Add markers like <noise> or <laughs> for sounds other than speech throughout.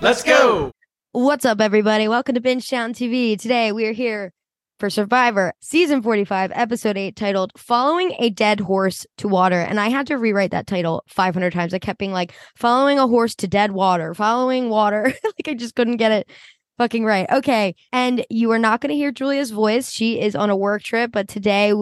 Let's go. What's up, everybody? Welcome to Binge Town TV. Today we are here for Survivor Season 45, Episode 8, titled Following a Dead Horse to Water. And I had to rewrite that title 500 times. I kept being like, Following a Horse to Dead Water, Following Water. <laughs> like I just couldn't get it fucking right. Okay. And you are not going to hear Julia's voice. She is on a work trip, but today,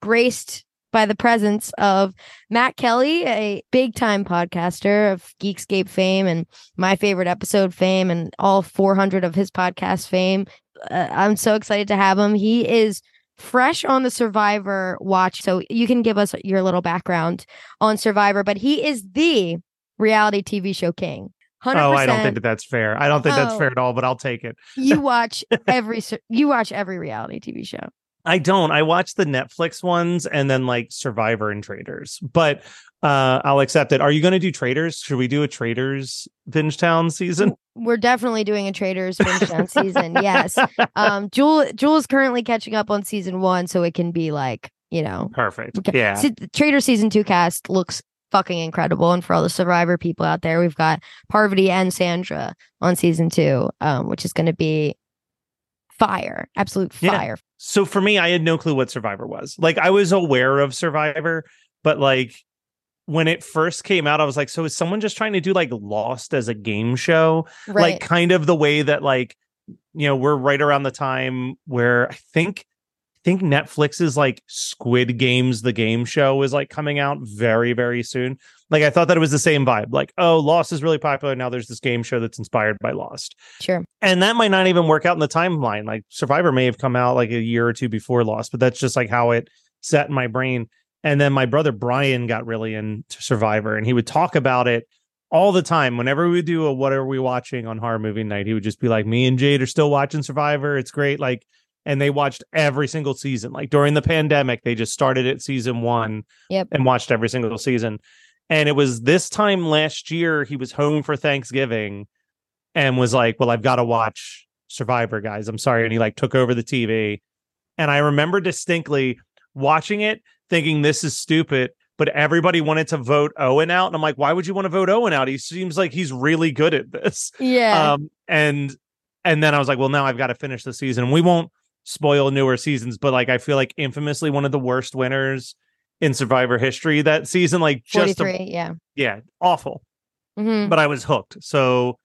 graced by the presence of Matt Kelly, a big time podcaster of Geekscape fame and my favorite episode fame and all 400 of his podcast fame. Uh, I'm so excited to have him. He is fresh on the Survivor watch. So you can give us your little background on Survivor, but he is the reality TV show king. 100%. Oh, I don't think that that's fair. I don't think that's Oh. fair at all, but I'll take it. you <laughs> watch every you watch every reality TV show. I don't. I watch the Netflix ones and then like Survivor and Traitors, but uh, I'll accept it. Are you going to do Traitors? Should we do a Traitors Bingetown season? We're definitely doing a Traitors Bingetown season. <laughs> Yes. Um Jewel Jewel is currently catching up on season 1 so it can be like, you know, Perfect. Okay. Yeah. The Traitor season two cast looks fucking incredible. And for all the survivor people out there, we've got Parvati and Sandra on season two, um, which is going to be fire, absolute Yeah. fire. So for me, I had no clue what Survivor was. Like I was aware of Survivor, but like when it first came out, I was like, so is someone just trying to do like Lost as a game show? Right. like kind of the way that like you know we're right around the time where i think i think netflix's like squid games the game show is like coming out very very soon like i thought that it was the same vibe like oh lost is really popular now there's this game show that's inspired by lost. Sure. and that might not even work out in the timeline like survivor may have come out like a year or two before lost but that's just like how it sat in my brain. And then my brother brian got really into survivor and he would talk about it all the time. Whenever we do a what are we watching on horror movie night he would just be like me and jade are still watching survivor it's great like and they watched every single season. Like during the pandemic they just started at season one Yep. and watched every single season and it was this time last year he was home for thanksgiving and was like well i've got to watch survivor guys. I'm sorry. And he like took over the tv and i remember distinctly watching it thinking this is stupid but everybody wanted to vote owen out and i'm like why would you want to vote owen out? He seems like he's really good at this. Yeah. um and and then i was like well now i've got to finish the season. We won't spoil newer seasons but like i feel like infamously one of the worst winners in survivor history that season like just a- 43. yeah. yeah awful Mhm. but I was hooked. So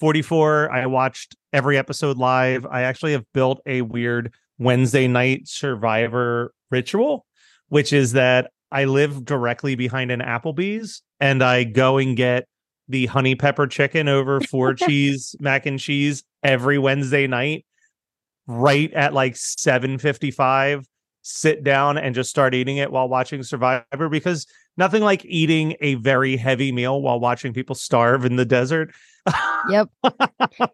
44, I watched every episode live. I actually have built a weird Wednesday night survivor ritual, which is that I live directly behind an Applebee's and I go and get the honey pepper chicken over four <laughs> cheese mac and cheese every Wednesday night, right at like 755. Sit down and just start eating it while watching Survivor because nothing like eating a very heavy meal while watching people starve in the desert. Yep. <laughs>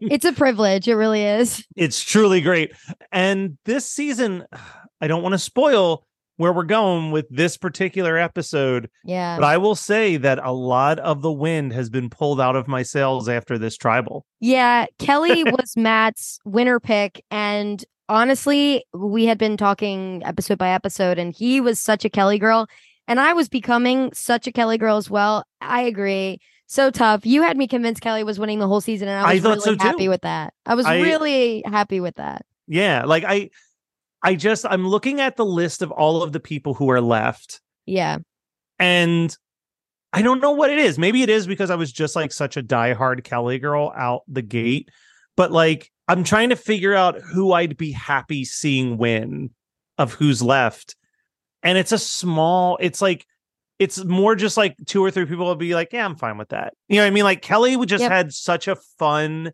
It's a privilege. It really is. it's truly great. And this season, <sighs> I don't want to spoil where we're going with this particular episode, Yeah. but I will say that a lot of the wind has been pulled out of my sails after this tribal. Yeah, Kelly <laughs> was Matt's winner pick. And honestly, we had been talking episode by episode, and he was such a Kelly girl. And I was becoming such a Kelly girl as well. I agree. So tough. You had me convinced Kelly was winning the whole season, and I I was thought really so, happy with that. I was I- really happy with that. Yeah, like I I just I'm looking at the list of all of the people who are left Yeah. and I don't know what it is. Maybe it is because I was just like such a diehard Kelly girl out the gate, but like I'm trying to figure out who I'd be happy seeing win of who's left. And it's a small, it's like it's more just like two or three people will be like, Yeah, I'm fine with that. You know what I mean? Like Kelly would just Yep. had such a fun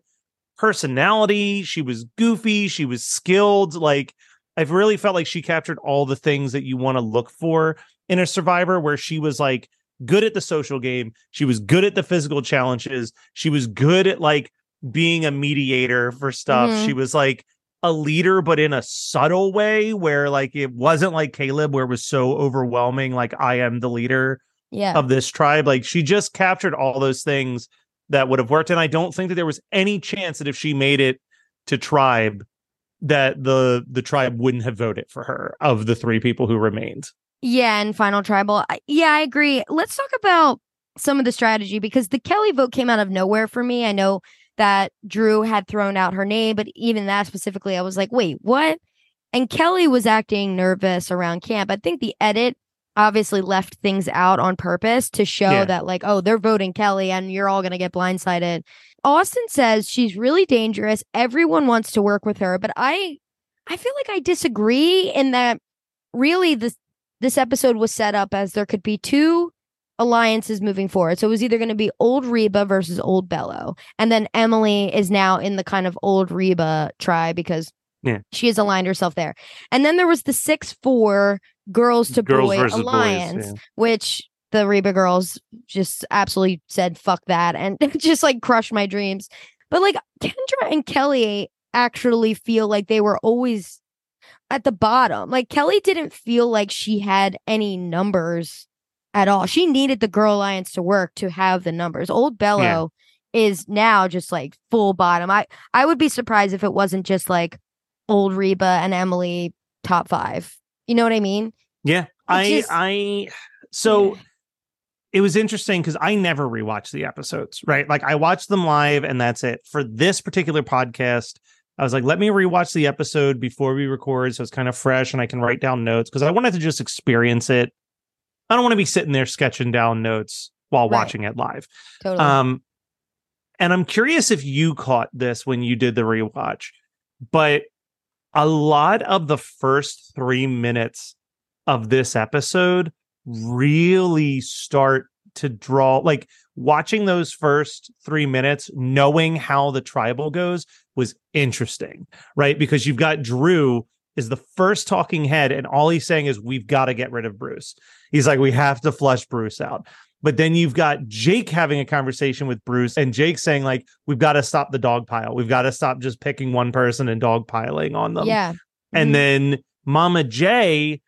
personality. She was goofy, she was skilled. Like I've really felt like she captured all the things that you want to look for in a survivor where she was like good at the social game. She was good at the physical challenges. She was good at like being a mediator for stuff. Mhm. She was like a leader, but in a subtle way where like it wasn't like Caleb, where it was so overwhelming, like I am the leader Yeah. of this tribe. Like she just captured all those things that would have worked. And I don't think that there was any chance that if she made it to tribe, that the the tribe wouldn't have voted for her of the three people who remained. Yeah, and final tribal. Yeah, I agree. Let's talk about some of the strategy because the Kelly vote came out of nowhere for me. I know that Drew had thrown out her name, but even that specifically, I was like, wait, what? And Kelly was acting nervous around camp. I think the edit obviously left things out on purpose to show Yeah. that, like, oh, they're voting Kelly and you're all going to get blindsided. Austin says she's really dangerous. Everyone wants to work with her, but I I feel like I disagree in that really this this episode was set up as there could be two alliances moving forward. So it was either going to be old Reba versus old Belo. And then Emily is now in the kind of old Reba tribe because Yeah. she has aligned herself there. And then there was the 6 4 girls to Girls boy versus boys, alliance, yeah. which the Reba girls just absolutely said fuck that and <laughs> just like crushed my dreams. But like Kendra and Kelly actually feel like they were always at the bottom. Like Kelly didn't feel like she had any numbers at all. She needed the Girl Alliance to work to have the numbers. Old Belo is now just like full bottom. I I would be surprised if it wasn't just like old Reba and Emily top 5. You know what I mean? Yeah. I just- I so Yeah. it was interesting because I never rewatched the episodes, right? Like I watched them live and that's it. For this particular podcast, I was like, let me rewatch the episode before we record. So it's kind of fresh and I can write down notes because I wanted to just experience it. I don't want to be sitting there sketching down notes while Right. watching it live. Totally. Um, and I'm curious if you caught this when you did the rewatch, but a lot of the first three minutes of this episode really start to draw like watching those first three minutes, knowing how the tribal goes was interesting, right? Because you've got Drew is the first talking head, and all he's saying is, We've got to get rid of Bruce. He's like, We have to flush Bruce out. But then you've got Jake having a conversation with Bruce, and Jake saying, like, we've got to stop the dog pile. We've got to stop just picking one person and dog piling on them. yeah. And Mhm. then Mama J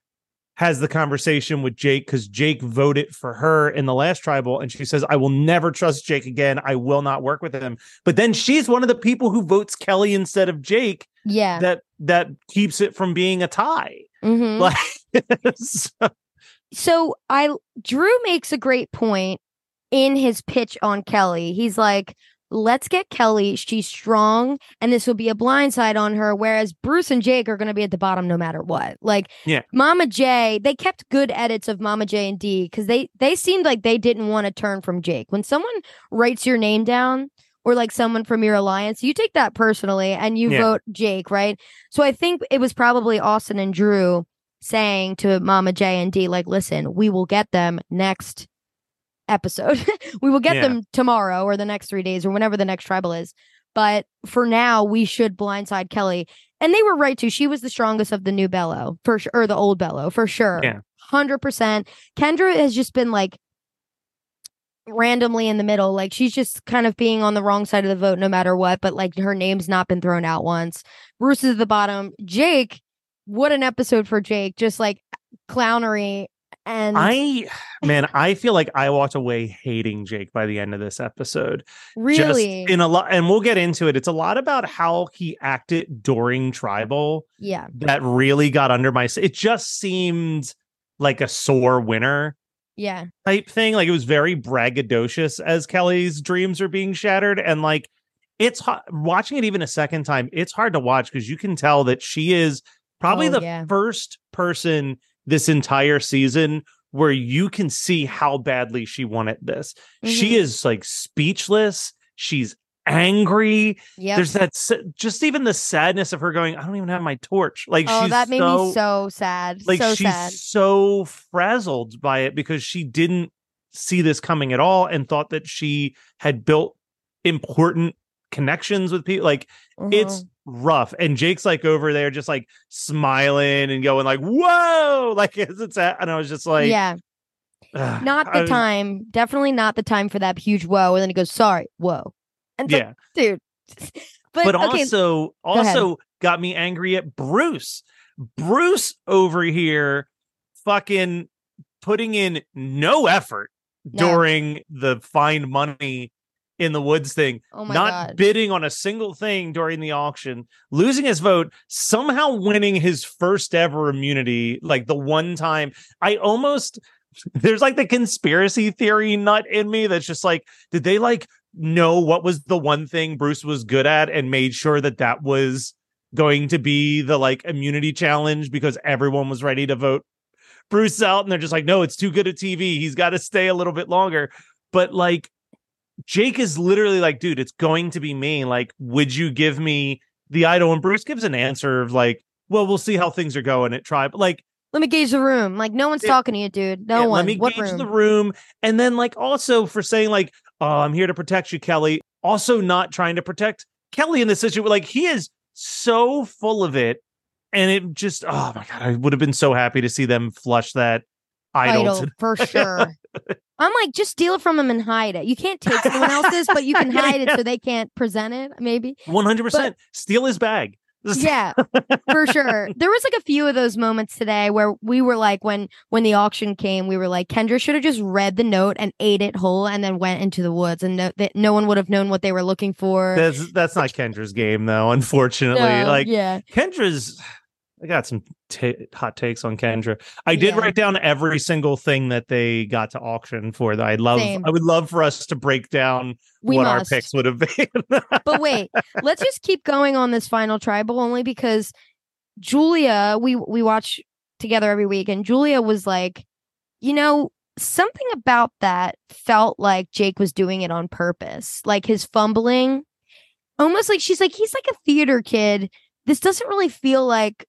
has the conversation with Jake because Jake voted for her in the last tribal. And she says, I will never trust Jake again. I will not work with him. But then she's one of the people who votes Kelly instead of Jake Yeah. that that keeps it from being a tie. Mhm. Like <laughs> so- so I Drew makes a great point in his pitch on Kelly. He's like, let's get Kelly. She's strong, and this will be a blindside on her. Whereas Bruce and Jake are going to be at the bottom no matter what. Like, Yeah. Mama J, they kept good edits of Mama J and D because they they seemed like they didn't want to turn from Jake. When someone writes your name down. Or like someone from your alliance, you take that personally and you Yeah. vote Jake, right? So I think it was probably Austin and Drew saying to Mama J and D, like, listen, we will get them next episode. <laughs> we will get Yeah. them tomorrow or the next three days or whenever the next tribal is. But for now, we should blindside Kelly. And they were right too. She was the strongest of the new Belo for sure, or the old Belo for sure. Yeah. 100%. Kendra has just been like randomly in the middle. Like she's just kind of being on the wrong side of the vote no matter what. But like her name's not been thrown out once. Bruce is at the bottom. Jake, what an episode for Jake. Just like clownery. And I man, I feel like I walked away hating Jake by the end of this episode. really, Just in a lot and we'll get into it. It's a lot about how he acted during tribal yeah. that really got under my it just seemed like a sore winner Yeah. type thing like it was very braggadocious as kelly's dreams are being shattered and like it's ho- watching it even a second time it's hard to watch because you can tell that she is probably Oh, the yeah. first person this entire season where you can see how badly she wanted this she Mhm. is like speechless she's angry Yep. there's that just even the sadness of her going i don't even have my torch like oh, she's that made so, me so sad. like so she's sad. so frazzled by it because she didn't see this coming at all and thought that she had built important connections with people like it's Mhm. Rough and jake's like over there just like smiling and going like whoa <laughs> like as it's at and i was just like yeah. Ugh, Not the I- time. Definitely not the time for that huge whoa. And then he goes, sorry, whoa. And it's like, Yeah, dude. <laughs> But, but okay, also also got me angry at Bruce. Bruce over here, fucking putting in no effort No. during the find money in the woods thing. oh not god. bidding on a single thing during the auction, losing his vote, somehow winning his first ever immunity, like the one time I almost <laughs> there's like the conspiracy theory nut in me that's just like, did they like know what was the one thing Bruce was good at and made sure that that was going to be the like immunity challenge because everyone was ready to vote Bruce out and they're just like, no, it's too good at TV. He's got to stay a little bit longer. But like, Jake is literally like, dude, it's going to be me. Like, would you give me the idol? And Bruce gives an answer of like, well, we'll see how things are going at Tribe. Like, Let me gauge the room. Like no one's Yeah. talking to you, dude. No yeah, one. let me what gauge room? the room. And then like also for saying like, oh, I'm here to protect you, Kelly. Also not trying to protect Kelly in this situation. Like he is so full of it. And it just, oh my God, I would have been so happy to see them flush that idol. idol for sure. <laughs> I'm like, just steal it from them and hide it. You can't take someone else's, but you can <laughs> hide it so they can't present it. Maybe. 100% steal his bag. <laughs> Yeah, for sure. There was like a few of those moments today where we were like, when when the auction came, we were like, Kendra should have just read the note and ate it whole, and then went into the woods, and no, that no one would have known what they were looking for. That's that's not Kendra's game though, unfortunately. No, like yeah, Kendra's I got some ta hot takes on Kendra. I did Yeah. write down every single thing that they got to auction for that. I'd love Same. I would love for us to break down we what must. our picks would have <laughs> been. but wait, let's just keep going on this final tribal only because Julia, we we watch together every week, and Julia was like, you know, something about that felt like Jake was doing it on purpose, like his fumbling, almost like she's like he's like a theater kid. This doesn't really feel like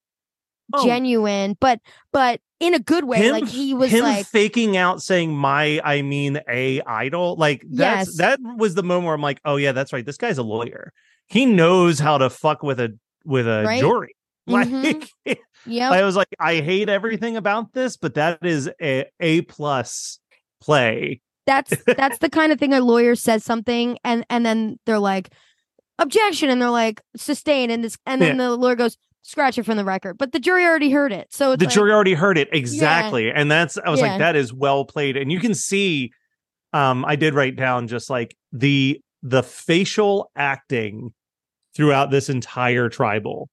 Oh. genuine, but but in a good way. Him- like he was Him like, faking out saying my I mean a idol. Like that's Yes. that was the moment where I'm like, oh yeah, that's right. This guy's a lawyer. He knows how to fuck with a with a Right? jury. <laughs> Like Mhm. yeah, I was like, I hate everything about this, but that is a A plus play. that's that's the kind of thing a lawyer says something and and then they're like objection and they're like sustain and this and then the lawyer goes scratch it from the record but the jury already heard it so it's the like, jury already heard it exactly, and that's I was Yeah. like, that is well played, and you can see. Um, I did write down just like the the facial acting throughout this entire tribal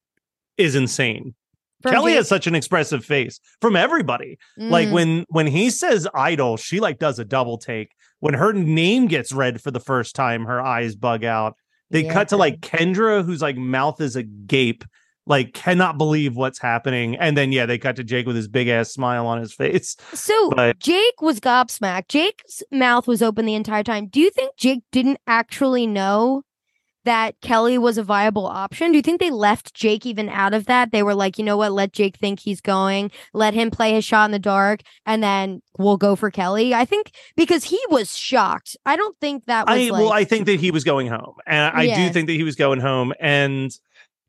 is insane. from Kelly Jake- has such an expressive face from everybody. Like Mm, when when he says idol, she like does a double take. When her name gets read for the first time, her eyes bug out. They cut to like Kendra, whose like mouth is agape, like cannot believe what's happening. And then yeah, they cut to Jake with his big ass smile on his <laughs> face. so but- jake was gobsmacked jake's mouth was open the entire time do you think jake didn't actually know that kelly was a viable option do you think they left jake even out of that they were like you know what let jake think he's going let him play his shot in the dark and then we'll go for kelly i think because he was shocked i don't think that was I like, well, I think that he was going home. And I Yeah. do think that he was going home. And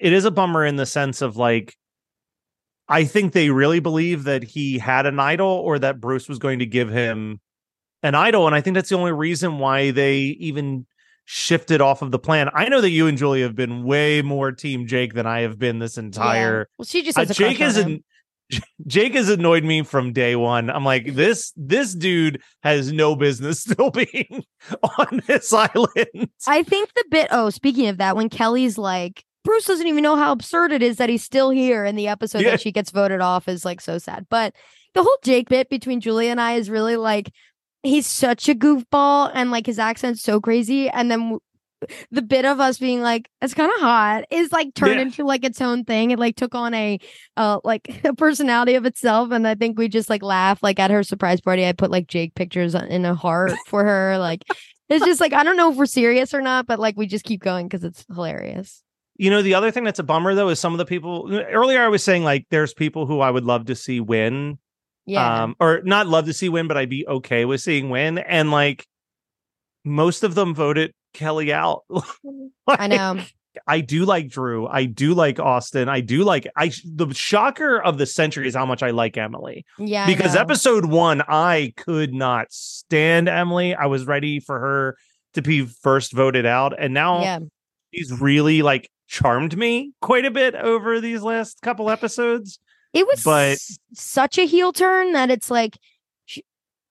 it is a bummer in the sense of like I think they really believe that he had an idol or that Bruce was going to give him an idol. And I think that's the only reason why they even shifted off of the plan. I know that you and Julie have been way more team Jake than I have been this Yeah. entire well, she just uh, Jake is on him. an Jake has annoyed me from day one. I'm like, this this dude has no business <laughs> still being on this island. I think the bit. Oh, speaking of that, when Kelly's like, Bruce doesn't even know how absurd it is that he's still here in the episode Yeah. that she gets voted off is like so sad. But the whole Jake bit between Julia and I is really like he's such a goofball and like his accent's so crazy. And then w- the bit of us being like, it's kind of hot is like turned Yeah. into like its own thing. It like took on a uh like <laughs> a personality of itself. And I think we just like laugh like at her surprise party. I put like Jake pictures in a heart for her. Like it's just like I don't know if we're serious or not, but like we just keep going because it's hilarious. You know, the other thing that's a bummer though is some of the people earlier I was saying like there's people who I would love to see win. Yeah. Um or not love to see win, but I'd be okay with seeing win. And like most of them voted Kelly out. <laughs> I know. I do like Drew. I do like Austin. I do like I the shocker of the century is how much I like Emily. Yeah. Because episode 1 I could not stand Emily. I was ready for her to be first voted out and now Yeah. she's really like charmed me quite a bit over these last couple episodes. It was But- s- such a heel turn that it's like she,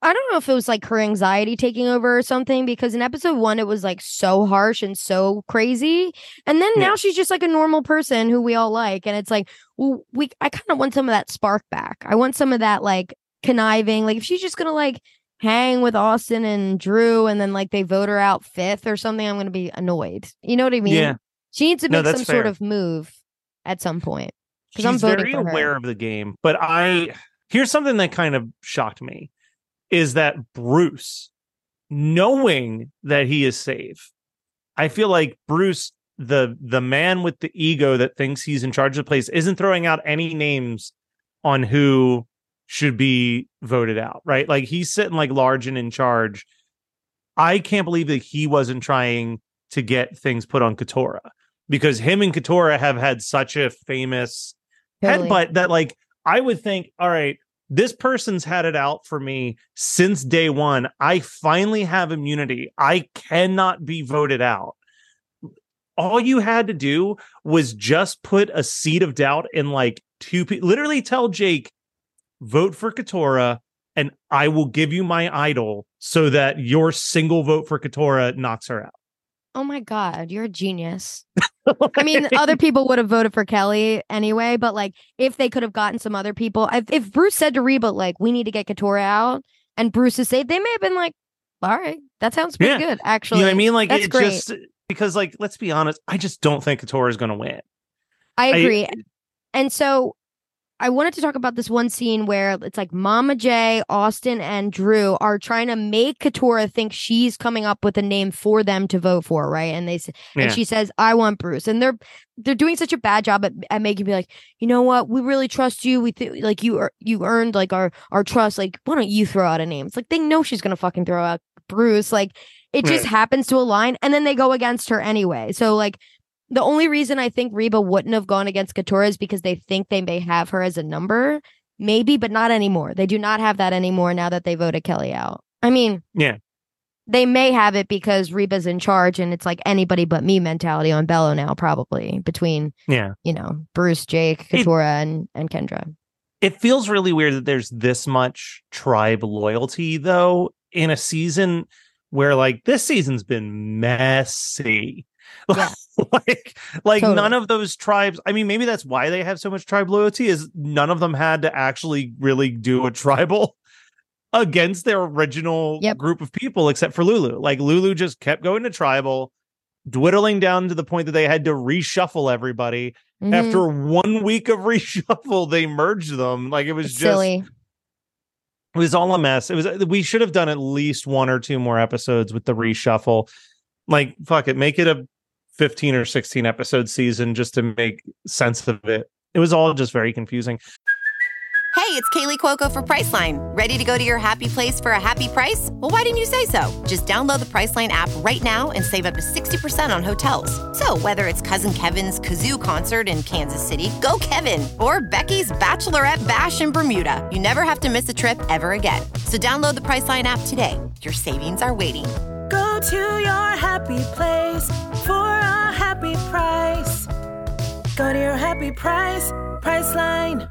I don't know if it was like her anxiety taking over or something because in episode 1 it was like so harsh and so crazy and then Yeah. now she's just like a normal person who we all like and it's like well we I kind of want some of that spark back. I want some of that like conniving like if she's just going to like hang with Austin and Drew and then like they vote her out fifth or something I'm going to be annoyed. You know what I mean? Yeah. She needs to make that's some sort of move at some point. She's I'm very aware of the game, but I here's something that kind of shocked me is that Bruce, knowing that he is safe, I feel like Bruce, the the man with the ego that thinks he's in charge of the place, isn't throwing out any names on who should be voted out, right? Like he's sitting like large and in charge. I can't believe that he wasn't trying to get things put on Katurah because him and Katurah have had such a famous Totally. headbutt that like I would think, all right, this person's had it out for me since day one. I finally have immunity. I cannot be voted out. All you had to do was just put a seed of doubt in like two people. Literally tell Jake, vote for Katurah, and I will give you my idol so that your single vote for Katurah knocks her out. Oh my god, you're a genius. <laughs> I mean, other <laughs> people would have voted for Kelly anyway, but like if they could have gotten some other people, if, if Bruce said to Reba like we need to get Katurah out, and Bruce is safe, they may have been like, all right, that sounds pretty Yeah. good, actually. you know what I mean? Like that's it great. just because like let's be honest, I just don't think Katurah is going to win. I I- agree. and so I wanted to talk about this one scene where it's like Mama J, Austin, and Drew are trying to make Katurah think she's coming up with a name for them to vote for, right? And they say, Yeah. and she says, "I want Bruce," and they're they're doing such a bad job at, at making me like, you know what? We really trust you. We think like you are you earned like our our trust. Like, why don't you throw out a name? It's like they know she's gonna fucking throw out Bruce. Like, it just Right. happens to align, and then they go against her anyway. So like the only reason I think Reba wouldn't have gone against Katurah is because they think they may have her as a number, maybe, but not anymore. They do not have that anymore now that they voted Kelly out. I mean, Yeah. they may have it because Reba's in charge and it's like anybody but me mentality on Belo now, probably between Yeah. you know Bruce, Jake, It- and and Kendra. It feels really weird that there's this much tribe loyalty though in a season where like this season's been messy. Yeah. <laughs> <laughs> <laughs> like like Totally. none of those tribes I mean maybe that's why they have so much tribe loyalty is none of them had to actually really do a <laughs> tribal against their original Yep. group of people except for Lulu. Like Lulu just kept going to tribal dwindling down to the point that they had to reshuffle everybody Mhm. after one week of <laughs> reshuffle they merged them like it was It's just silly. it was all a mess it was we should have done at least one or two more episodes with the reshuffle like fuck it make it a 15 or 16 episode season just to make sense of it it was all just very confusing Hey, it's Kaley Cuoco for Priceline. Ready to go to your happy place for a happy price? Well, why didn't you say so? Just download the Priceline app right now and save up to 60% on hotels. So, whether it's Cousin Kevin's Kazoo concert in Kansas City, go Kevin, or Becky's Bachelorette Bash in Bermuda, you never have to miss a trip ever again. So, download the Priceline app today. Your savings are waiting. Go to your happy place for a happy price. Go to your happy price, Priceline.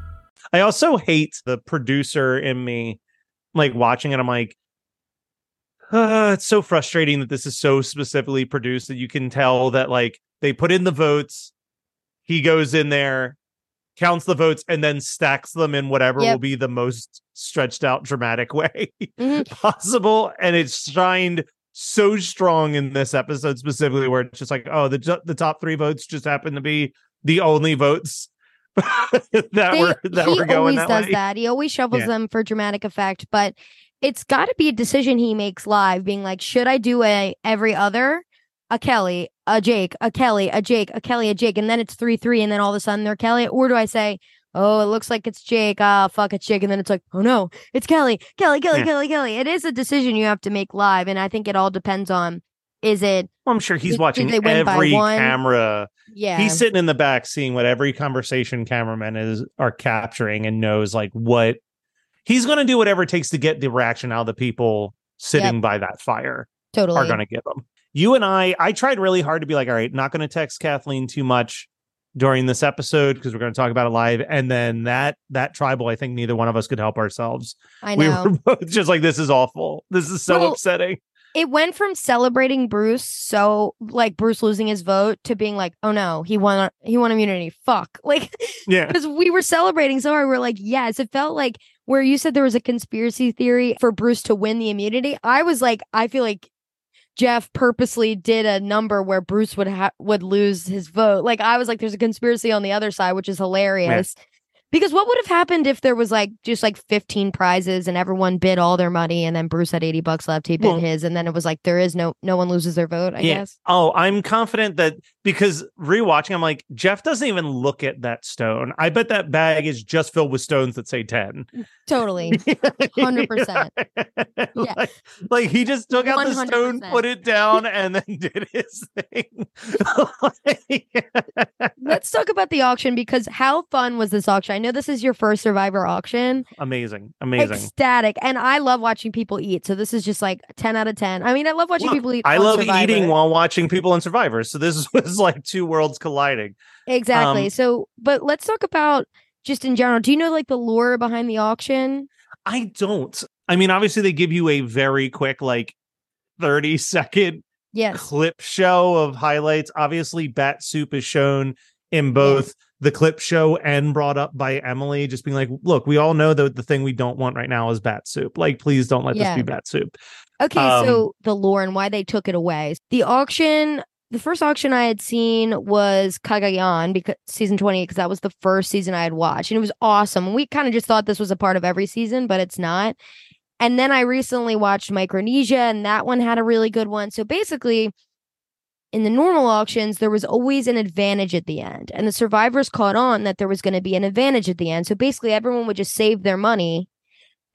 i also hate the producer in me like watching it i'm like uh, <sighs> it's so frustrating that this is so specifically produced that you can tell that like they put in the votes he goes in there counts the votes and then stacks them in whatever Yep. will be the most stretched out dramatic <laughs> way Mhm. possible and it's shined so strong in this episode specifically where it's just like oh the the top 3 votes just happen to be the only votes <laughs> that They- were that he were going always that does way. that. He always shovels Yeah. them for dramatic effect, but it's got to be a decision he makes live, being like, should I do a every other, a Kelly, a Jake, a Kelly, a Jake, a Kelly, a Jake, and then it's three three, and then all of a sudden they're Kelly, or do I say? Oh, it looks like it's Jake. Ah, fuck, it's Jake. And then it's like, oh no, it's Kelly, Kelly, Kelly, Yeah. Kelly, Kelly. It is a decision you have to make live. And I think it all depends on Is it I'm sure he's did watching by every camera. yeah. He's sitting in the back seeing what every conversation cameraman is are capturing and knows like what he's going to do whatever it takes to get the reaction out of the people sitting by that fire totally. are going to give him. You and I, I tried really hard to be like, all right, not going to text Kathleen too much during this episode because we're going to talk about it live. And then that that tribal, I think neither one of us could help ourselves. I know. We were <laughs> both just like, this is awful. This is so Well, upsetting. it went from celebrating Bruce, so like Bruce losing his vote, to being like, oh no, he won. He won immunity. Fuck. <laughs> Like Yeah. because we were celebrating so hard. We're like, yes. It felt like where you said there was a conspiracy theory for Bruce to win the immunity. I was like, I feel like Jeff purposely did a number where Bruce would ha- would lose his vote. Like I was like, there's a conspiracy on the other side, which is hilarious. Because what would have happened if there was like just like 15 prizes and everyone bid all their money and then Bruce had 80 bucks left, he bid Well- his, and then it was like there is no no one loses their vote, I Yeah. guess. Oh, I'm confident that because rewatching, I'm like, Jeff doesn't even look at that stone. I bet that bag is just filled with stones that say 10. Mm, totally. <laughs> 100%. <laughs> like, like he just took out the stone, put it down, and then <laughs> did his thing. Let's talk about the auction because how fun was this auction? I know this is your first survivor auction. amazing. Amazing. Ecstatic. And I love watching people eat. So this is just like 10 out of 10. I mean, I love watching Look, people eat. I love Survivor. eating while watching people on Survivor. So this was <laughs> like two worlds colliding. Exactly. um, so, but let's talk about just in general. Do you know like the lore behind the auction? I don't. I mean, obviously, they give you a very quick, like 30 second Yes. clip show of highlights. Obviously, Bat Soup is shown in both the clip show and brought up by Emily, just being like, look, we all know that the thing we don't want right now is Bat Soup. Like, please don't let Yeah. this be Bat Soup. Okay, Um, so the lore and why they took it away. The auction, the first auction I had seen was Cagayan because season 20 because that was the first season I had watched and it was awesome. We kind of just thought this was a part of every season, but it's not. And then I recently watched Micronesia and that one had a really good one. So basically in the normal auctions there was always an advantage at the end and the survivors caught on that there was going to be an advantage at the end. So basically everyone would just save their money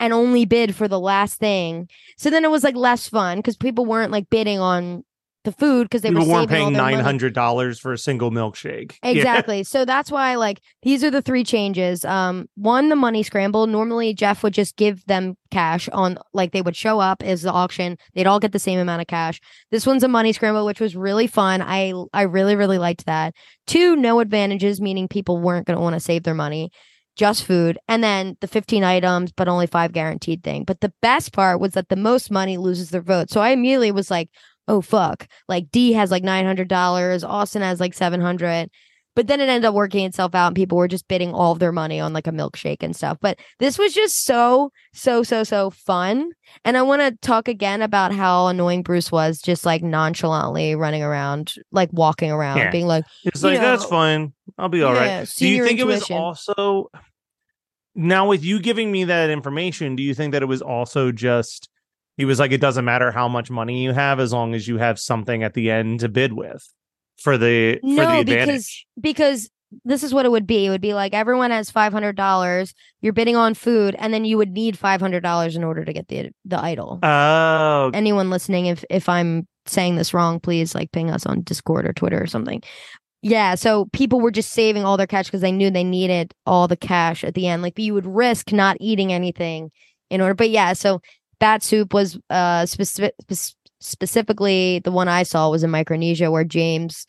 and only bid for the last thing so then it was like less fun because people weren't like bidding on the food because they People were weren't all paying their nine hundred dollars for a single milkshake. <laughs> Yeah. Exactly. So that's why like these are the three changes. Um one the money scramble. Normally Jeff would just give them cash on like they would show up as the auction. They'd all get the same amount of cash. This one's a money scramble which was really fun. I I really really liked that. Two no advantages meaning people weren't going to want to save their money. Just food. And then the 15 items but only 5 guaranteed thing. But the best part was that the most money loses their vote. So I immediately was like oh fuck like d has like $900 austin has like 700 but then it ended up working itself out and people were just bidding all of their money on like a milkshake and stuff but this was just so so so so fun and i want to talk again about how annoying bruce was just like nonchalantly running around like walking around Yeah. being like It's like that's fine. I'll be all right. yeah, Do you think it was also now with you giving me that information? Do you think that it was also just he was like, it doesn't matter how much money you have as long as you have something at the end to bid with for the for the No, advantage. because because this is what it would be. It would be like everyone has five hundred dollars. You're bidding on food, and then you would need five hundred dollars in order to get the the idol. Oh, Anyone listening, if if I'm saying this wrong, please like ping us on Discord or Twitter or something. Yeah, so people were just saving all their cash because they knew they needed all the cash at the end. Like you would risk not eating anything in order. But yeah, so bat soup was uh specific. Specifically, the one I saw was in Micronesia, where James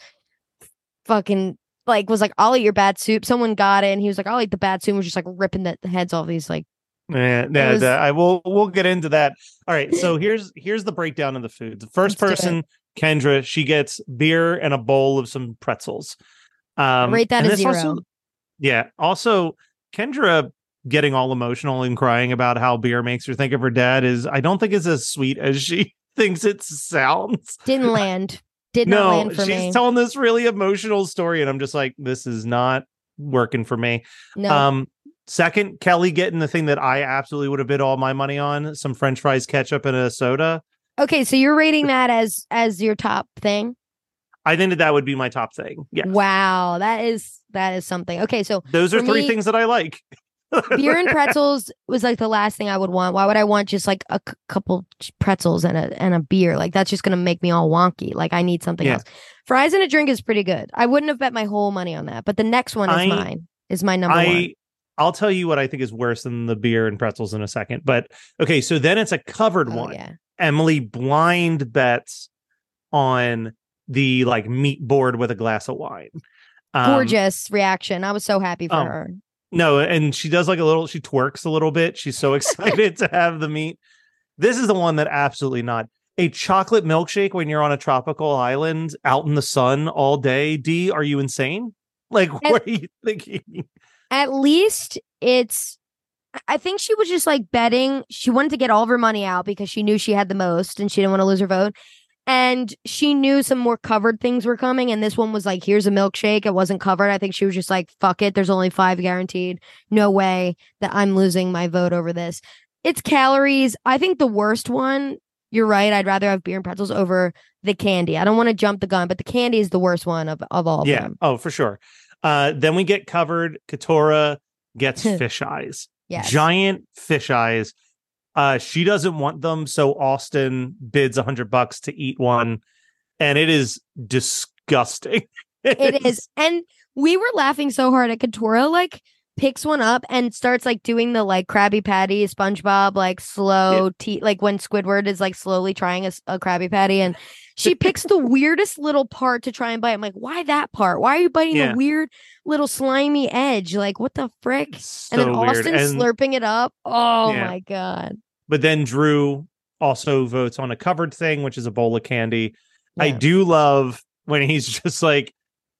fucking like was like, "I'll eat your bad soup." Someone got it, and he was like, "I'll eat the bad soup." And was just like ripping the, the heads off these like Yeah, yeah, was- that- I will. We'll get into that. All right. So <laughs> here's here's the breakdown of the food. The first Let's person, Kendra, she gets beer and a bowl of some pretzels. Um, rate that a zero. also- yeah. Also, Kendra getting all emotional and crying about how beer makes her think of her dad is I don't think is as sweet as she <laughs> thinks it sounds. Didn't <laughs> land. Did not no, land for she's me. telling this really emotional story, and I'm just like, this is not working for me. no. Um, second, Kelly getting the thing that I absolutely would have bid all my money on: some French fries, ketchup, and a soda. Okay, so you're rating that as as your top thing. I think that that would be my top thing. Yeah, Wow, that is that is something. Okay, so those are three me- things that I like. Beer and <laughs> pretzels was like the last thing I would want. Why would I want just like a c- couple pretzels and a and a beer? Like that's just gonna make me all wonky. Like I need something Yeah. else. Fries and a drink is pretty good. I wouldn't have bet my whole money on that, but the next one is I- mine. Is my number I one. I'll tell you what I think is worse than the beer and pretzels in a second. But okay, so then it's a covered Oh, one. yeah. Emily blind bets on the like meat board with a glass of wine. Um, Gorgeous reaction. I was so happy for um, her. No, and she does like a little, she twerks a little bit. She's so <laughs> excited to have the meat. This is the one that absolutely not. A chocolate milkshake when you're on a tropical island out in the sun all day. D, are you insane? Like, <laughs> what are you thinking? At least it's I think she was just like betting. She wanted to get all of her money out because she knew she had the most and she didn't want to lose her vote. And she knew some more covered things were coming. And this one was like, here's a milkshake. It wasn't covered. I think she was just like, fuck it. There's only five guaranteed. No way that I'm losing my vote over this. It's calories. I think the worst one, you're right. I'd rather have beer and pretzels over the candy. I don't want to jump the gun, but the candy is the worst one of, of all yeah. Oh, for sure. Uh, then we get covered. Katurah gets <laughs> fish eyes. Yes. Giant fish eyes. Uh, she doesn't want them, so Austin bids a hundred bucks to eat one, and it is disgusting. It <laughs> is. And we were laughing so hard at Katurah, like picks one up and starts like doing the like Krabby Patty, SpongeBob, like slow tea, like when Squidward is like slowly trying a Krabby Patty. And she picks the weirdest little part to try and bite. I'm like, why that part? Why are you biting Yeah. the weird little slimy edge? Like, what the frick? So and then. Austin And- slurping it up. Oh Yeah. my God. But then Drew also votes on a covered thing, which is a bowl of candy. I do love when he's <laughs> just like,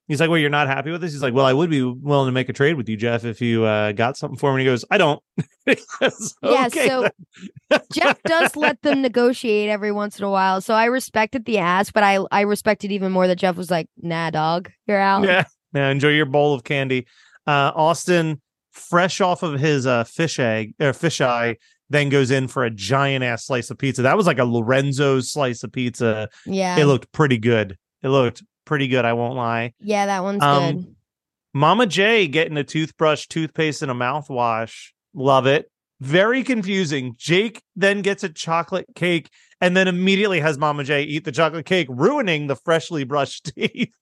he's like, "Well, you're not happy with this." He's like, "Well, I would be willing to make a trade with you, Jeff, if you uh, got something for me." And he goes, "I don't." <laughs> Yeah, okay so. Jeff <laughs> does let them negotiate every once in a while. So I respected the ask, but I I respected even more that Jeff was like, nah, dog, you're out. yeah, yeah. Enjoy your bowl of candy. Uh, Austin, fresh off of his uh, fish egg or fish eye, then goes in for a giant ass slice of pizza. That was like a Lorenzo's slice of pizza. Yeah. It looked pretty good. It looked pretty good. I won't lie. yeah, that one's Um, good. Mama J getting a toothbrush, toothpaste, and a mouthwash. Love it. Very confusing. Jake then gets a chocolate cake and then immediately has Mama J eat the chocolate cake, ruining the freshly brushed <laughs> teeth.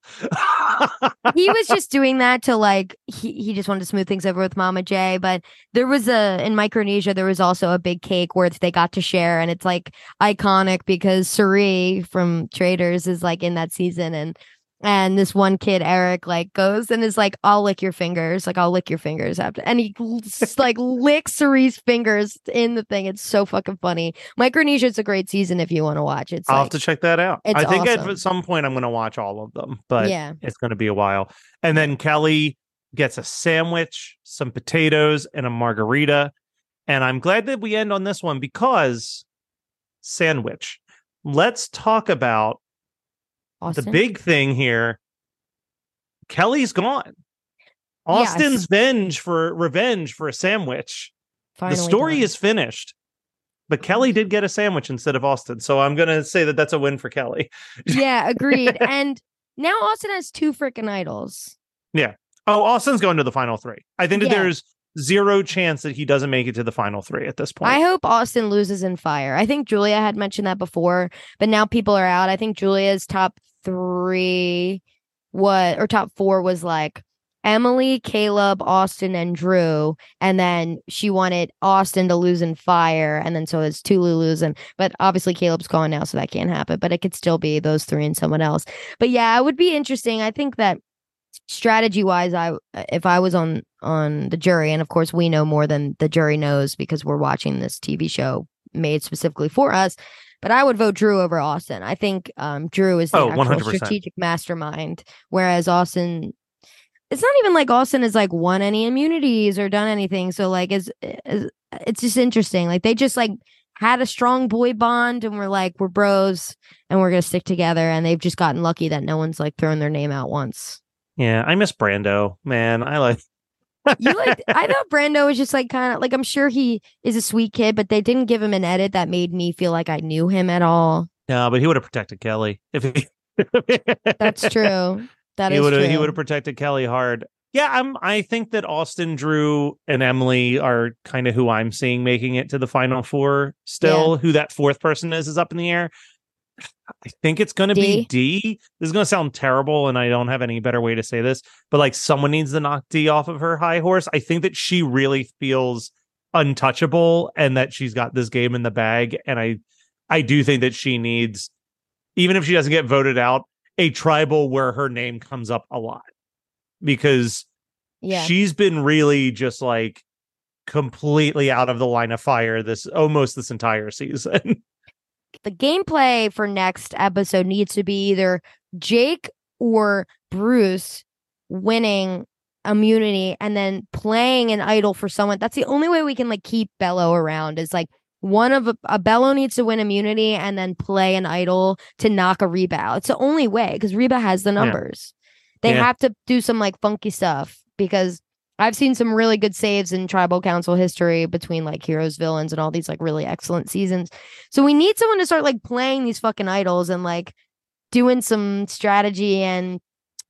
he was just doing that to like he, he just wanted to smooth things over with Mama J. But there was a in Micronesia there was also a big cake where they got to share, and it's like iconic because Suri from Traders is like in that season, and and this one kid Eric like goes and is like, "I'll lick your fingers, like I'll lick your fingers after," and he <laughs> like licks Suri's fingers in the thing. It's so fucking funny. Micronesia is a great season if you want to watch. It's I'll like, have to check that out. I think at some point I'm going to watch all of them, but yeah, it's going to be a while. And then Kelly gets a sandwich, some potatoes, and a margarita. And I'm glad that we end on this one because sandwich. Let's talk about Austin. the big thing here. Kelly's gone. Austin's venge for revenge for a sandwich. Finally the story done. is finished. But Kelly did get a sandwich instead of Austin. So I'm going to say that that's a win for Kelly. yeah, agreed. <laughs> and now Austin has two freaking idols. Yeah. Oh, Austin's going to the final three. I think that Yeah. there's zero chance that he doesn't make it to the final three at this point. I hope Austin loses in fire. I think Julia had mentioned that before, but now people are out. I think Julia's top three, what or top four was like Emily, Caleb, Austin, and Drew, and then she wanted Austin to lose in fire, and then so it's two Lulus, and but obviously Caleb's gone now, so that can't happen. But it could still be those three and someone else. But yeah, it would be interesting. I think that strategy wise i if i was on on the jury and of course we know more than the jury knows because we're watching this tv show made specifically for us but i would vote drew over austin. I think um drew is the Oh, actual 100%. strategic mastermind whereas austin it's not even like austin has like won any immunities or done anything. So like is- it's just interesting. Like they just like had a strong boy bond and we're like we're bros and we're gonna stick together and they've just gotten lucky that no one's like thrown their name out once yeah, I miss Brando. Man, I like <laughs> you like I thought Brando was just like kind of like I'm sure he is a sweet kid, but they didn't give him an edit that made me feel like I knew him at all. No, but he would have protected Kelly if he <laughs> That's true. That he is true. he would have protected Kelly hard. Yeah, I'm I think that Austin, Drew, and Emily are kind of who I'm seeing making it to the final four still. Who that fourth person is is up in the air. I think it's going to be D. This is going to sound terrible, and I don't have any better way to say this, but like someone needs to knock D off of her high horse. I think that she really feels untouchable and that she's got this game in the bag. And I, I do think that she needs, even if she doesn't get voted out, a tribal where her name comes up a lot because Yeah. she's been really just like completely out of the line of fire this almost this entire season. <laughs> the gameplay for next episode needs to be either Jake or Bruce winning immunity and then playing an idol for someone. That's the only way we can like keep Belo around is like one of a, a Belo needs to win immunity and then play an idol to knock a Reba out. It's the only way because Reba has the numbers. They Yeah. have to do some like funky stuff because I've seen some really good saves in tribal council history between like heroes, villains, and all these like really excellent seasons. So we need someone to start like playing these fucking idols and like doing some strategy and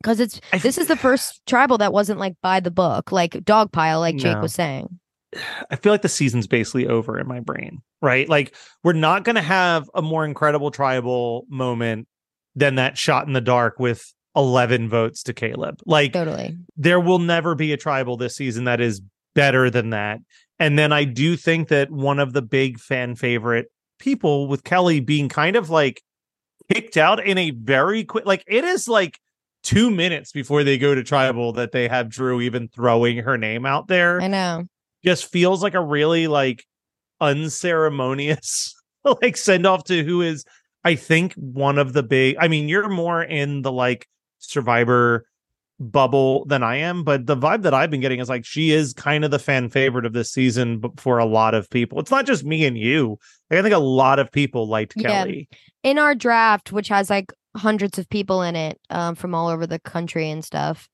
because it's I this is the first tribal that wasn't like by the book, like dogpile, like Jake No. was saying. <sighs> I feel like the season's basically over in my brain, right? Like we're not going to have a more incredible tribal moment than that shot in the dark with 11 votes to Caleb. Like Totally. there will never be a tribal this season that is better than that. And then I do think that one of the big fan favorite people with Kelly being kind of like kicked out in a very quick like it is like 2 minutes before they go to tribal that they have Drew even throwing her name out there I know. just feels like a really like unceremonious <laughs> like send off to who is I think one of the big I mean you're more in the like survivor bubble than I am but the vibe that I've been getting is like she is kind of the fan favorite of this season but for a lot of people it's not just me and you like, I think a lot of people liked Yeah. Kelly in our draft, which has like hundreds of people in it um, from all over the country and stuff,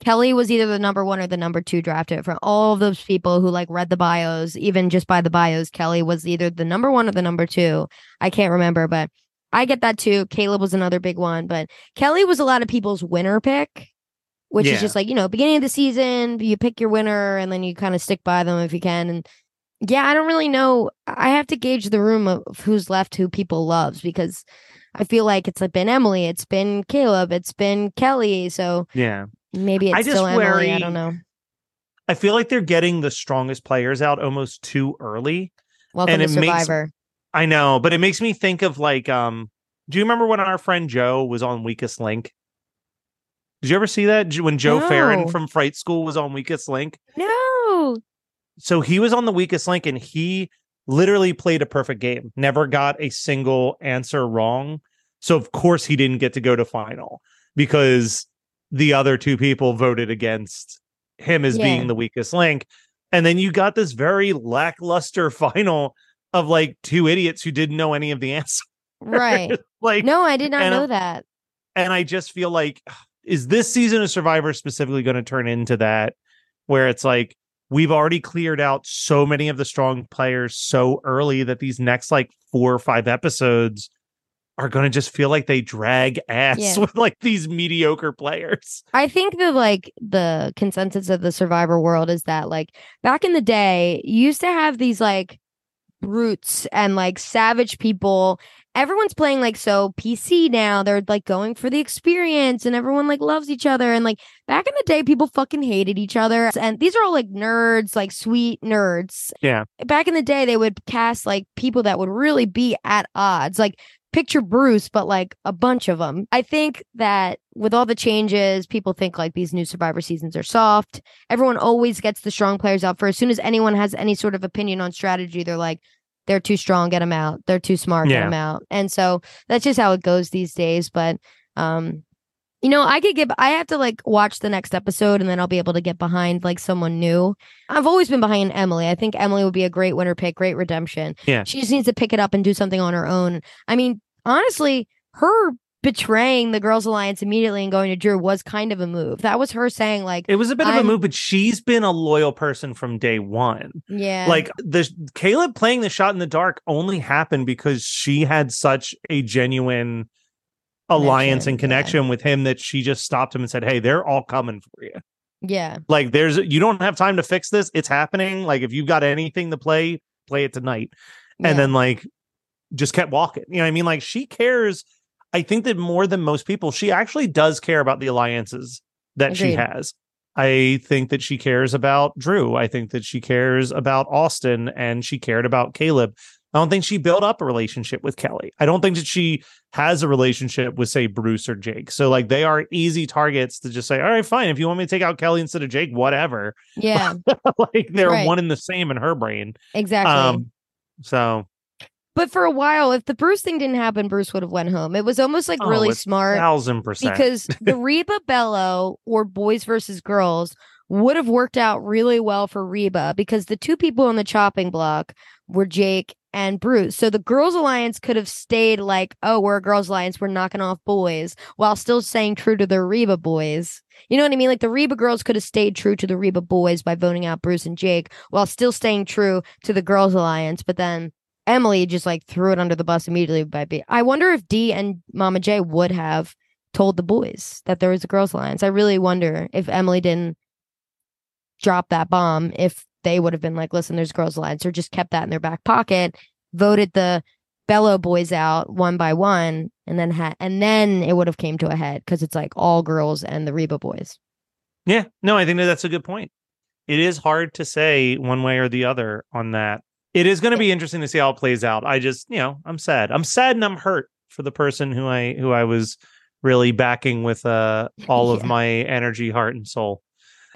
Kelly was either the number one or the number two drafted. For all of those people who like read the bios, even just by the bios, Kelly was either the number one or the number two. I can't remember, but I get that too. Caleb was another big one, but Kelly was a lot of people's winner pick. Which Yeah. is just like, you know, beginning of the season, you pick your winner and then you kind of stick by them if you can. And yeah, I don't really know. I have to gauge the room of who's left, who people loves, because I feel like it's been Emily, it's been Caleb, it's been Kelly. So yeah maybe it's I just still Emily. I don't know. I feel like they're getting the strongest players out almost too early Welcome to it makes- Survivor. I know, but it makes me think of like um do you remember when our friend Joe was on Weakest Link? Did you ever see that when Joe Farron from Fright School was on Weakest Link? No. So he was on the Weakest Link and he literally played a perfect game. Never got a single answer wrong. So of course he didn't get to go to final because the other two people voted against him as Yeah. being the weakest link. And then you got this very lackluster <laughs> final of like two idiots who didn't know any of the <laughs> answers. Right. <laughs> like No, I did not know I'm- that. and I just feel like <sighs> is this season of Survivor specifically going to turn into that where it's like we've already cleared out so many of the strong players so early that these next like four or five episodes are going to just feel like they drag ass Yeah. with like these mediocre players. I think that like the consensus of the survivor world is that like back in the day, you used to have these like brutes and like savage people. Everyone's playing like so PC now. They're like going for the experience and everyone like loves each other. And like back in the day, people fucking hated each other. And these are all like nerds, like sweet nerds. Yeah. Back in the day, they would cast like people that would really be at odds. Like picture Bruce, but like a bunch of them. I think that with all the changes, people think like these new Survivor seasons are soft. Everyone always gets the strong players out for As soon as anyone has any sort of opinion on strategy, they're like, they're too strong, get them out. They're too smart, get them out. And so that's just how it goes these days. But, um, you know, I could get, I have to like watch the next episode and then I'll be able to get behind like someone new. I've always been behind Emily. I think Emily would be a great winner pick, great redemption. Yeah. She just needs to pick it up and do something on her own. I mean, honestly, her betraying the Girls Alliance immediately and going to Drew was kind of a move. That was her saying, like, It was a bit of a move, but she's been a loyal person from day one. yeah, Like the Caleb playing the shot in the dark only happened because she had such a genuine alliance and Connection, yeah. with him that she just stopped him and said, Hey, they're all coming for you. Yeah. Like there's you don't have time to fix this. It's happening. Like if you've got anything to play, play it tonight. yeah. And then like just kept walking. You know what I mean? Like she cares. I think that more than most people, she actually does care about the alliances that she has. I think that she cares about Drew. I think that she cares about Austin and she cared about Caleb. I don't think she built up a relationship with Kelly. I don't think that she has a relationship with, say, Bruce or Jake. So, like, they are easy targets to just say, all right, fine. If you want me to take out Kelly instead of Jake, whatever. yeah, <laughs> like, they're Right. one and the same in her brain. exactly. Um, so, but for a while, if the Bruce thing didn't happen, Bruce would have went home. It was almost like oh, really smart thousand percent. because the <laughs> Reba Belo or boys versus girls would have worked out really well for Reba because the two people on the chopping block were Jake and Bruce. So the girls alliance could have stayed like, oh, we're a girls alliance, we're knocking off boys, while still staying true to the Reba boys. You know what I mean? Like the Reba girls could have stayed true to the Reba boys by voting out Bruce and Jake while still staying true to the girls alliance, but then Emily just like threw it under the bus immediately by be I wonder if D and Mama J would have told the boys that there was a girls alliance. I really wonder if Emily didn't drop that bomb, if they would have been like, listen, there's girls alliance, or just kept that in their back pocket, voted the Belo boys out one by one, and then had and then it would have came to a head because it's like all girls and the Reba boys. Yeah, no, I think that that's a good point. It is hard to say one way or the other on that. It is going to be interesting to see how it plays out. I just, you know, I'm sad. I'm sad and I'm hurt for the person who I who I was really backing with uh <laughs> all of my energy, heart, and soul.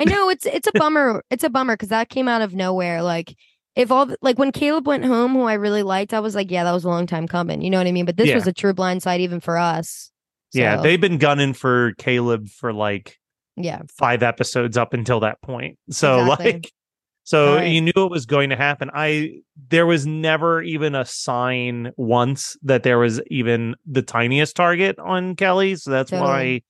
I know it's it's a bummer. It's a bummer because that came out of nowhere. Like if all the- like when Caleb went home, who I really liked, I was like, yeah, that was a long time coming. You know what I mean? But this Yeah. was a true blindside even for us. Yeah, they've been gunning for Caleb for like yeah, five episodes up until that point. So <laughs> Exactly. like so Right. you knew it was going to happen. I there was never even a sign once that there was even the tiniest target on Kelly. So that's Totally. why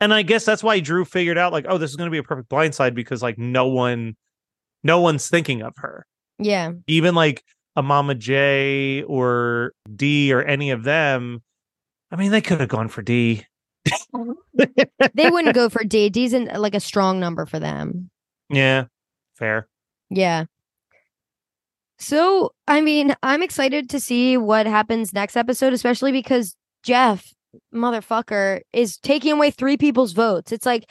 and I guess that's why Drew figured out like, oh, this is gonna be a perfect blindside because like no one no one's thinking of her. yeah, Even like a Mama J or D or any of them. I mean, they could have gone for D. they wouldn't go for D. D's in, like a strong number for them. <laughs> Yeah, fair. Yeah. So, I mean, I'm excited to see what happens next episode, especially because Jeff, motherfucker, is taking away three people's votes. It's like,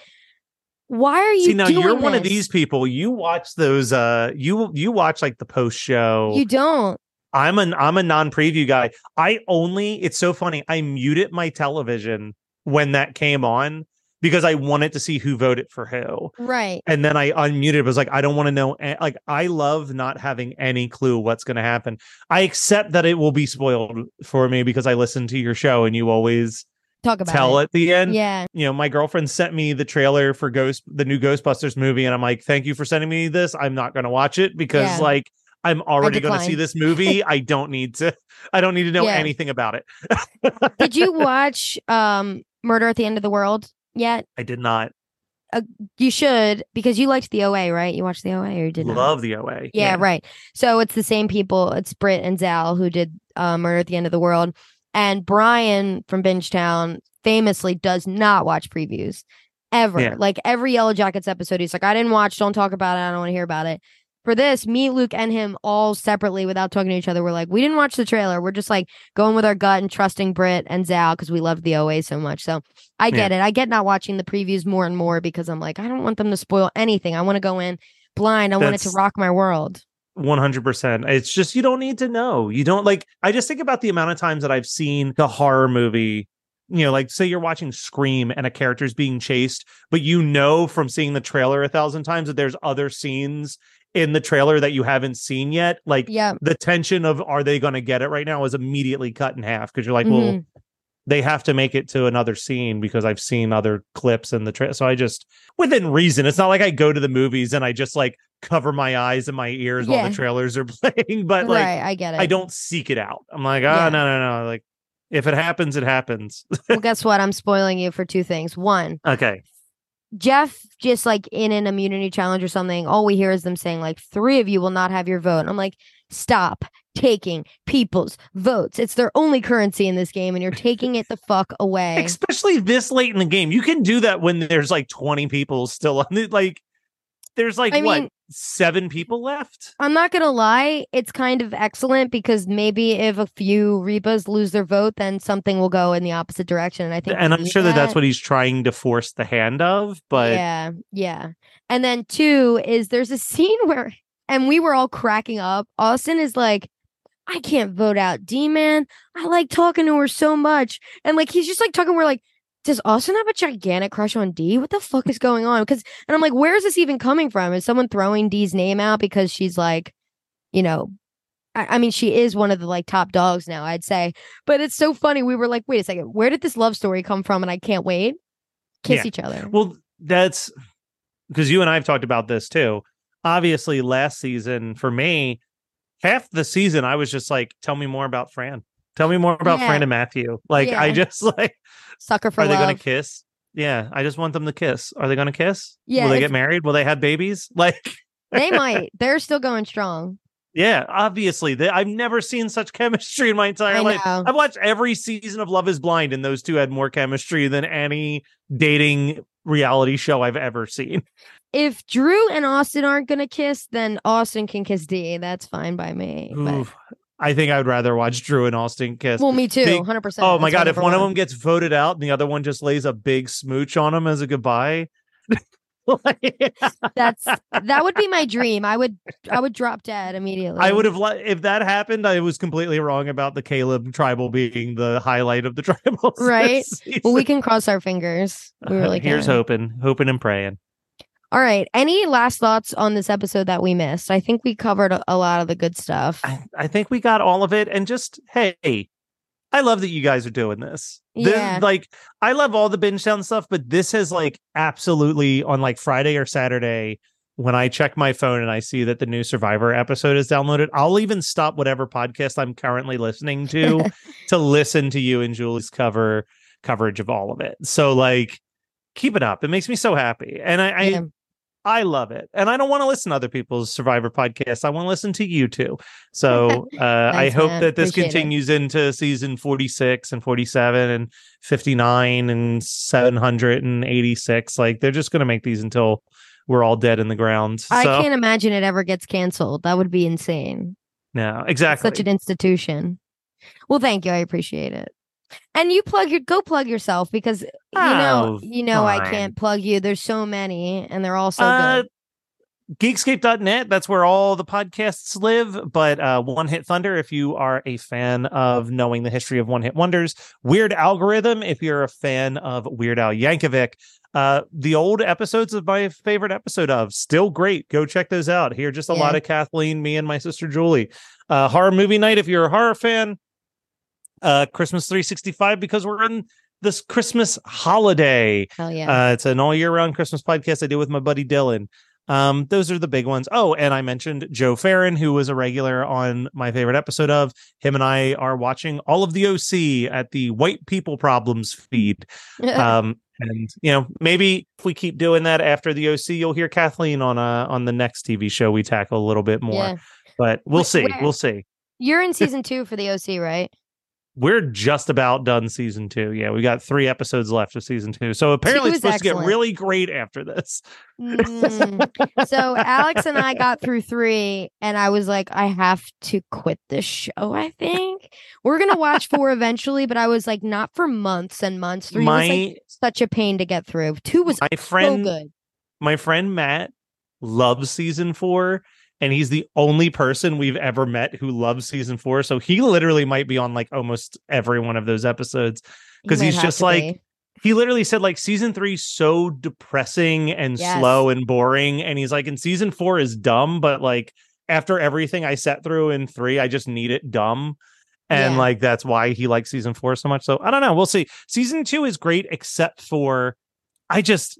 why are you See now you're one of these people. You watch those uh you you watch like the post show. You don't. I'm an I'm a non-preview guy. I only it's so funny. I muted my television when that came on because I wanted to see who voted for who. Right. And then I unmuted. It was like I don't want to know. Like I love not having any clue what's going to happen. I accept that it will be spoiled for me because I listen to your show and you always Talk about tell it. at the end Yeah. you know, my girlfriend sent me the trailer for Ghost, the new Ghostbusters movie, and I'm like, thank you for sending me this. I'm not going to watch it because, Yeah. like, I'm already going to see this movie. <laughs> I don't need to. I don't need to know Yeah. anything about it. Did you <laughs> watch um Murder at the End of the World yet? I did not You should because you liked the OA, right? You watched the OA or you did not? love the OA. Yeah, right. So it's the same people. It's Brit and Zal who did uh, Murder at the End of the World. And Brian from Bingetown famously does not watch previews ever. Yeah. Like every Yellow Jackets episode, he's like, I didn't watch, don't talk about it. I don't want to hear about it. For this, me, Luke, and him all separately without talking to each other, we're like, we didn't watch the trailer. We're just like going with our gut and trusting Brit and Zal because we love the OA so much. So I get it. I get not watching the previews more and more because I'm like, I don't want them to spoil anything. I want to go in blind. I want it to rock my world. 100%. It's just, you don't need to know. You don't like, I just think about the amount of times that I've seen the horror movie. You know, like say you're watching Scream and a character's being chased, but you know from seeing the trailer a thousand times that there's other scenes in the trailer that you haven't seen yet. Like Yeah. the tension of are they going to get it right now is immediately cut in half because you're like, well, Mhm. they have to make it to another scene because I've seen other clips in the trailer. So I just, within reason, it's not like I go to the movies and I just like cover my eyes and my ears while the trailers are <laughs> playing. But like, right, I get it. I don't seek it out. I'm like, oh, Yeah. no, no, no. Like, if it happens, it happens. <laughs> well, guess what? I'm spoiling you for two things. One, okay. Jeff just like in an immunity challenge or something, all we hear is them saying like three of you will not have your vote. And I'm like, stop taking people's votes. It's their only currency in this game, and you're taking it the fuck <laughs> away. Especially this late in the game. You can do that when there's like 20 people still on it. Like, there's like I what, mean- seven people left? I'm not gonna lie, it's kind of excellent because maybe if a few Rebas lose their vote, then something will go in the opposite direction. And I think, and I'm sure that that's what he's trying to force the hand of. But yeah, yeah. And then two is there's a scene <laughs> where, and we were all cracking up. Austin is like, I can't vote out D man. I like talking to her so much, and like he's just like talking. We're like, does Austin have a gigantic crush on D? What the fuck is going on? Because, and I'm like, where is this even coming from? Is someone throwing D's name out because she's like, you know, I, I mean, she is one of the like top dogs now, I'd say. But it's so funny. We were like, wait a second, where did this love story come from? And I can't wait. Kiss Yeah. each other. Well, that's because you and I have talked about this too. Obviously, last season for me, half the season I was just like, "Tell me more about Fran. Tell me more about Yeah. Fran and Matthew." Like, I just <laughs> like, Sucker for are they going to kiss? Yeah, I just want them to kiss. Are they going to kiss? Yeah, Will they get married? Will they have babies? <laughs> Like, they might. They're still going strong. yeah, obviously, they, I've never seen such chemistry in my entire life. I've watched every season of Love Is Blind, and those two had more chemistry than any dating reality show I've ever seen. If Drew and Austin aren't gonna kiss, then Austin can kiss D. That's fine by me. I think I would rather watch Drew and Austin kiss. well, me too. Hundred percent. oh my god, if one of them gets voted out and the other one just lays a big smooch on him as a goodbye. <laughs> Like, that's <laughs> that would be my dream. I would I would drop dead immediately. I would have li- if that happened. I was completely wrong about the Caleb tribal being the highlight of the <laughs> tribal. Right. Well, we can cross our fingers. We really can. Here's hoping, hoping and praying. All right. Any last thoughts on this episode that we missed? I think we covered a, a lot of the good stuff. I, I think we got all of it. And just hey, I love that you guys are doing this. This- Yeah. like I love all the Bingetown stuff, but this has like absolutely on like Friday or Saturday when I check my phone and I see that the new Survivor episode is downloaded, I'll even stop whatever podcast I'm currently listening to <laughs> to listen to you and Julie's cover coverage of all of it. So like keep it up. It makes me so happy. And I, I Yeah. I love it. And I don't want to listen to other people's Survivor podcasts. I want to listen to you too. So <laughs> uh, I hope man. that this Appreciate it. continues into season 46 and 47 and 59 and 786. Like they're just going to make these until we're all dead in the ground. So, I can't imagine it ever gets canceled. That would be insane. no, It's exactly. such an institution. Well, thank you. I appreciate it. And you plug your go plug yourself because you know Oh, you know I can't plug you. There's so many and they're all so Uh, good. geekscape.net that's where all the podcasts live but uh one hit thunder if you are a fan of knowing the history of one hit wonders weird algorithm if you're a fan of weird al yankovic uh the old episodes of my favorite episode of. Still great. Go check those out. Here just a lot of kathleen me and my sister julie. Uh horror movie night if you're a horror fan uh christmas 365 because we're in this christmas holiday Hell yeah. uh, it's an all year round Christmas podcast I do with my buddy Dylan. Um, those are the big ones. Oh, and I mentioned Joe Farron, who was a regular on my favorite episode of. Him and I are watching all of the OC at the White People Problems feed. <laughs> Um, and you know, maybe if we keep doing that after the OC, you'll hear Kathleen on uh on the next TV show we tackle a little bit more. Yeah. But we'll Wh- see. where- We'll see. You're in season two for the OC, right? We're just about done season two. Yeah, we got three episodes left of season two. So apparently Two it's supposed to get really great after this. Mm. so Alex and I got through three, and I was like, I have to quit this show. I think we're gonna watch four eventually, but I was like, not for months and months. Three was like such a pain to get through. Two was my so friend good. my friend Matt loves season four, and he's the only person we've ever met who loves season four. So he literally might be on like almost every one of those episodes. 'cause might he's just like, be. He literally said like season three so depressing and Yes. slow and boring. And he's like, and season four is dumb, but like after everything I sat through in three, I just need it dumb. And Yeah. like that's why he likes season four so much. So I don't know. We'll see. Season two is great, except for I just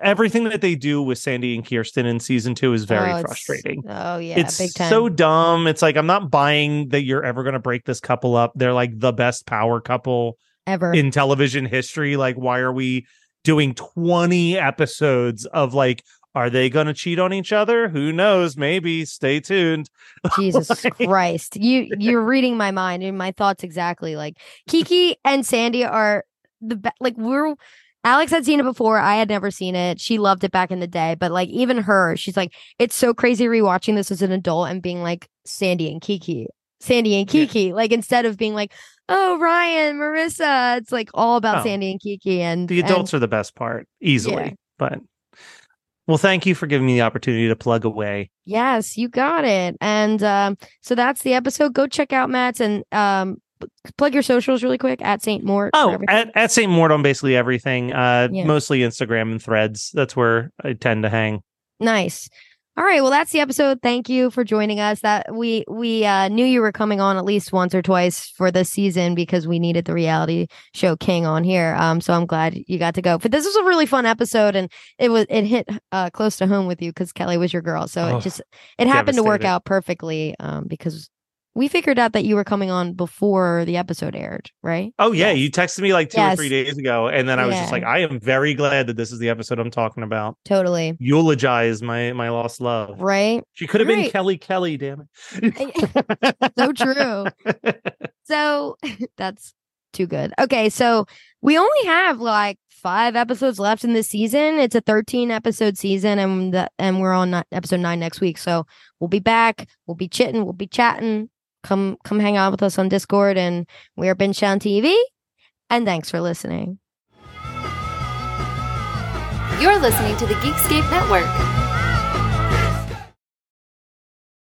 everything that they do with Sandy and Kirsten in season two is very Oh, frustrating. Oh yeah, it's so dumb. It's like I'm not buying that you're ever going to break this couple up. They're like the best power couple ever. in television history. Like, why are we doing 20 episodes of like Are they going to cheat on each other? Who knows? Maybe. Stay tuned. <laughs> Jesus Christ. You you're reading my mind and my thoughts exactly. Like Kiki and Sandy are the be- like we're Alex had seen it before. I had never seen it. She loved it back in the day, but like even her, she's like, it's so crazy rewatching this as an adult and being like Sandy and Kiki, Sandy and Yeah. Kiki. Like instead of being like, oh Ryan, Marissa, it's like all about Oh. Sandy and Kiki and The and- adults are the best part, easily. Yeah. But well, thank you for giving me the opportunity to plug away. Yes, you got it. And um, so that's the episode. Go check out Matt's and um, plug your socials really quick at Saint Mort. Oh, at, at St. Mort on basically everything. Uh, Yeah. mostly Instagram and threads. That's where I tend to hang. nice. All right, well that's the episode. Thank you for joining us. That we we uh, knew you were coming on at least once or twice for this season because we needed the reality show king on here. Um, so I'm glad you got to go. But this was a really fun episode, and it was it hit uh, close to home with you because Kelly was your girl. So Oh, it just it happened to work out perfectly. Um, because we figured out that you were coming on before the episode aired, right? Oh yeah, Yes. you texted me like two Yes. or three days ago, and then I was just like, I am very glad that this is the episode I'm talking about. Totally. Eulogize my my lost love. Right. She could have been Right. Kelly Kelly, damn it. <laughs> so true. So <laughs> that's too good. Okay, so we only have like five episodes left in this season. It's a 13 episode season, and the, and we're on episode nine next week. So we'll be back. We'll be chitting. We'll be chatting. Come come hang out with us on Discord, and we are Down TV. And thanks for listening. You're listening to the Geekscape Network.